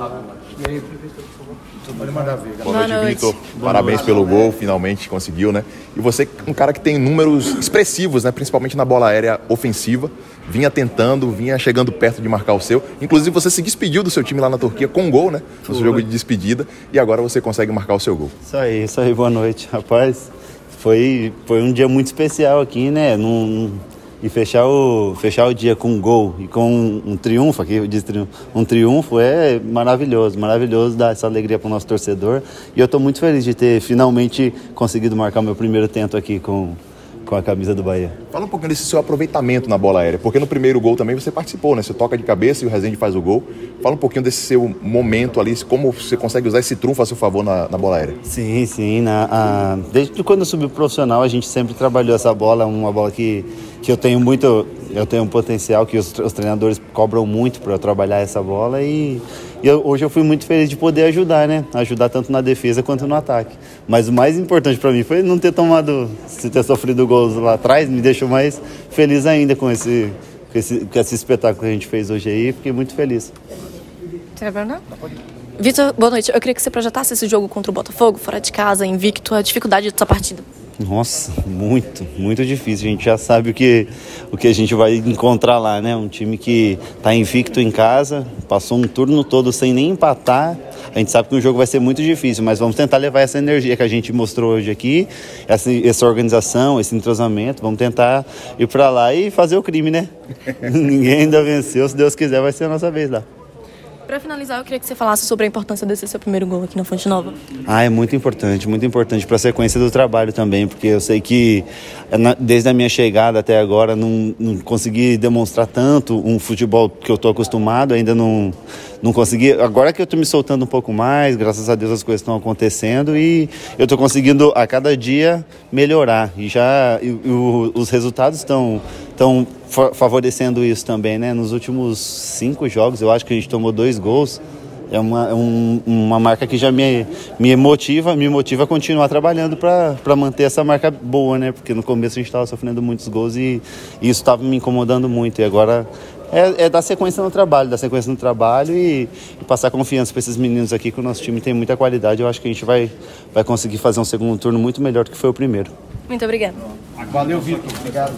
E aí, Pode mandar ver. Boa noite, Boa noite. Vitor. Parabéns pelo gol, finalmente conseguiu, né? E você um cara que tem números expressivos, né? Principalmente na bola aérea ofensiva. Vinha tentando, vinha chegando perto de marcar o seu. Inclusive, você se despediu do seu time lá na Turquia com gol, né? No seu jogo de despedida. E agora você consegue marcar o seu gol. Isso aí, isso aí. Boa noite, rapaz. Foi, foi um dia muito especial aqui, né? Num, e fechar o, fechar o dia com um gol e com um, um triunfo, aqui disse triunfo, um triunfo é maravilhoso, maravilhoso dar essa alegria para o nosso torcedor. E eu estou muito feliz de ter finalmente conseguido marcar meu primeiro tento aqui com, com a camisa do Bahia. Fala um pouquinho desse seu aproveitamento na bola aérea, porque no primeiro gol também você participou, né? Você toca de cabeça e o Rezende faz o gol. Fala um pouquinho desse seu momento ali, como você consegue usar esse trunfo a seu favor na, na bola aérea. Sim, sim. Na, a, desde quando eu subi profissional, a gente sempre trabalhou essa bola, uma bola que que eu tenho muito, eu tenho um potencial que os, os treinadores cobram muito para eu trabalhar essa bola e, e eu, hoje eu fui muito feliz de poder ajudar, né? Ajudar tanto na defesa quanto no ataque. Mas o mais importante para mim foi não ter tomado, se ter sofrido gols lá atrás, me deixou mais feliz ainda com esse, com esse, com esse espetáculo que a gente fez hoje aí. Fiquei muito feliz. Vitor, boa noite. Eu queria que você projetasse esse jogo contra o Botafogo, fora de casa, invicto, a dificuldade dessa partida. Nossa, muito, muito difícil. A gente já sabe o que, o que a gente vai encontrar lá, né? Um time que está invicto em casa, passou um turno todo sem nem empatar. A gente sabe que o jogo vai ser muito difícil, mas vamos tentar levar essa energia que a gente mostrou hoje aqui, essa, essa organização, esse entrosamento. Vamos tentar ir para lá e fazer o crime, né? Ninguém ainda venceu, se Deus quiser, vai ser a nossa vez lá. Para finalizar, eu queria que você falasse sobre a importância desse seu primeiro gol aqui na Fonte Nova. Ah, é muito importante, muito importante para a sequência do trabalho também, porque eu sei que é desde a minha chegada até agora não, não consegui demonstrar tanto um futebol que eu estou acostumado, ainda não, não consegui. Agora que eu estou me soltando um pouco mais, graças a Deus as coisas estão acontecendo e eu estou conseguindo a cada dia melhorar. E já e, e, os resultados estão estão favorecendo isso também, né? Nos últimos cinco jogos, eu acho que a gente tomou dois gols. É uma, é um, uma marca que já me, me motiva, me motiva a continuar trabalhando para manter essa marca boa, né? Porque no começo a gente estava sofrendo muitos gols e, e isso estava me incomodando muito. E agora é, é, dar sequência no trabalho, dar sequência no trabalho e, e passar confiança para esses meninos aqui, que o nosso time tem muita qualidade. Eu acho que a gente vai, vai conseguir fazer um segundo turno muito melhor do que foi o primeiro. Muito obrigado. Valeu, Vitor. Obrigado.